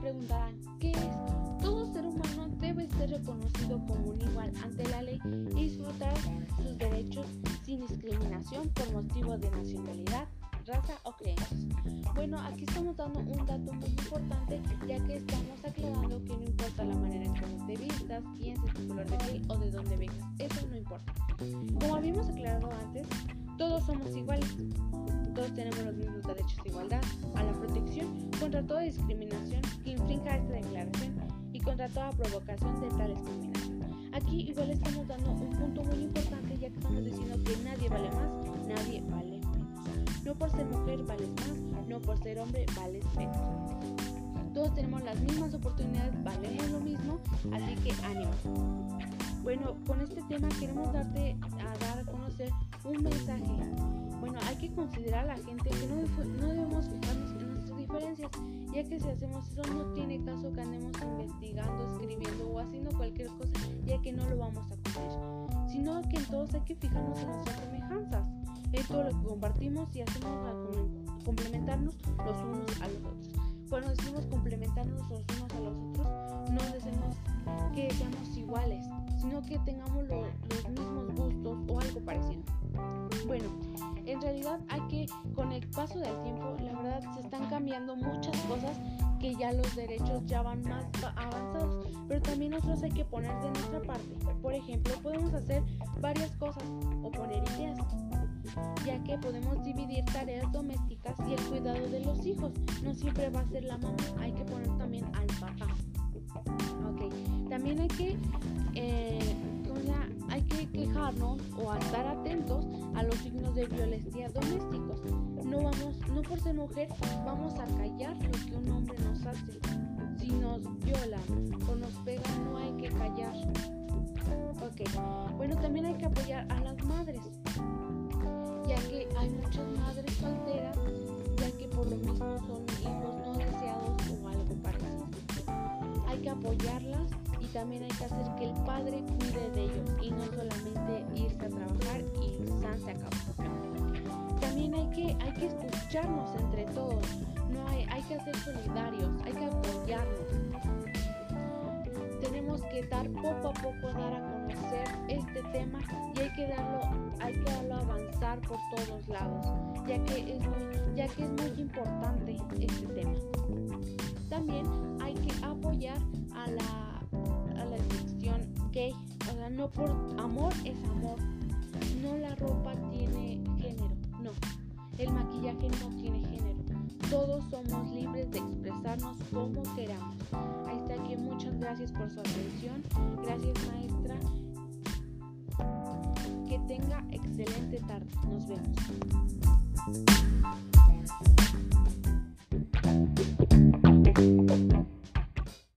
preguntarán, ¿qué es? Todo ser humano debe ser reconocido como un igual ante la ley y disfrutar sus derechos sin discriminación por motivo de nacionalidad, raza o creencias. Bueno, aquí estamos dando un dato muy importante ya que estamos aclarando que no importa la manera en que te vistas, pienses, tu color de piel o de dónde vengas, eso no importa. Como habíamos aclarado antes, todos somos iguales. Todos tenemos los mismos derechos de igualdad a la contra toda discriminación que infrinja esta declaración y contra toda provocación de tal discriminación. Aquí igual estamos dando un punto muy importante ya que estamos diciendo que nadie vale más, nadie vale menos. No por ser mujer vales más, no por ser hombre vales menos. Todos tenemos las mismas oportunidades, valemos lo mismo, así que ánimo. Bueno, con este tema queremos darte a dar a conocer un mensaje. Bueno, hay que considerar a la gente que no, no debemos fijarnos en ya que si hacemos eso no tiene caso que andemos investigando, escribiendo o haciendo cualquier cosa, ya que no lo vamos a cumplir, sino que en todos hay que fijarnos en nuestras semejanzas, en todo lo que compartimos y hacemos a complementarnos los unos a los otros. Cuando decimos complementarnos los unos a los otros, no decimos que seamos iguales, sino que tengamos los mismos gustos o algo parecido. Bueno, en realidad hay paso del tiempo, la verdad se están cambiando muchas cosas que ya los derechos ya van más avanzados, pero también nosotros hay que poner de nuestra parte. Por ejemplo, podemos hacer varias cosas o poner ideas, ya que podemos dividir tareas domésticas y el cuidado de los hijos. No siempre va a ser la mamá, hay que poner también al papá. Ok, también hay que eh, o estar atentos a los signos de violencia domésticos. No vamos, no por ser mujer, vamos a callar lo que un hombre nos hace. Si nos violan o nos pegan, no hay que callar. Ok, bueno, también hay que apoyar a las madres, ya que hay muchas madres apoyarlas también hay que hacer que el padre cuide de ellos y no solamente irse a trabajar y se acabó. También hay que, hay que escucharnos entre todos, no hay, hay que ser solidarios, hay que apoyarnos. Tenemos que dar poco a poco dar a conocer este tema y hay que darlo, hay que darlo avanzar por todos lados, ya que es muy, ya que es muy importante este tema. A la gay. O sea, no por amor es amor. No la ropa tiene género. No. El maquillaje no tiene género. Todos somos libres de expresarnos como queramos. Está aquí. Muchas gracias por su atención. Gracias maestra. Que tenga excelente tarde. Nos vemos.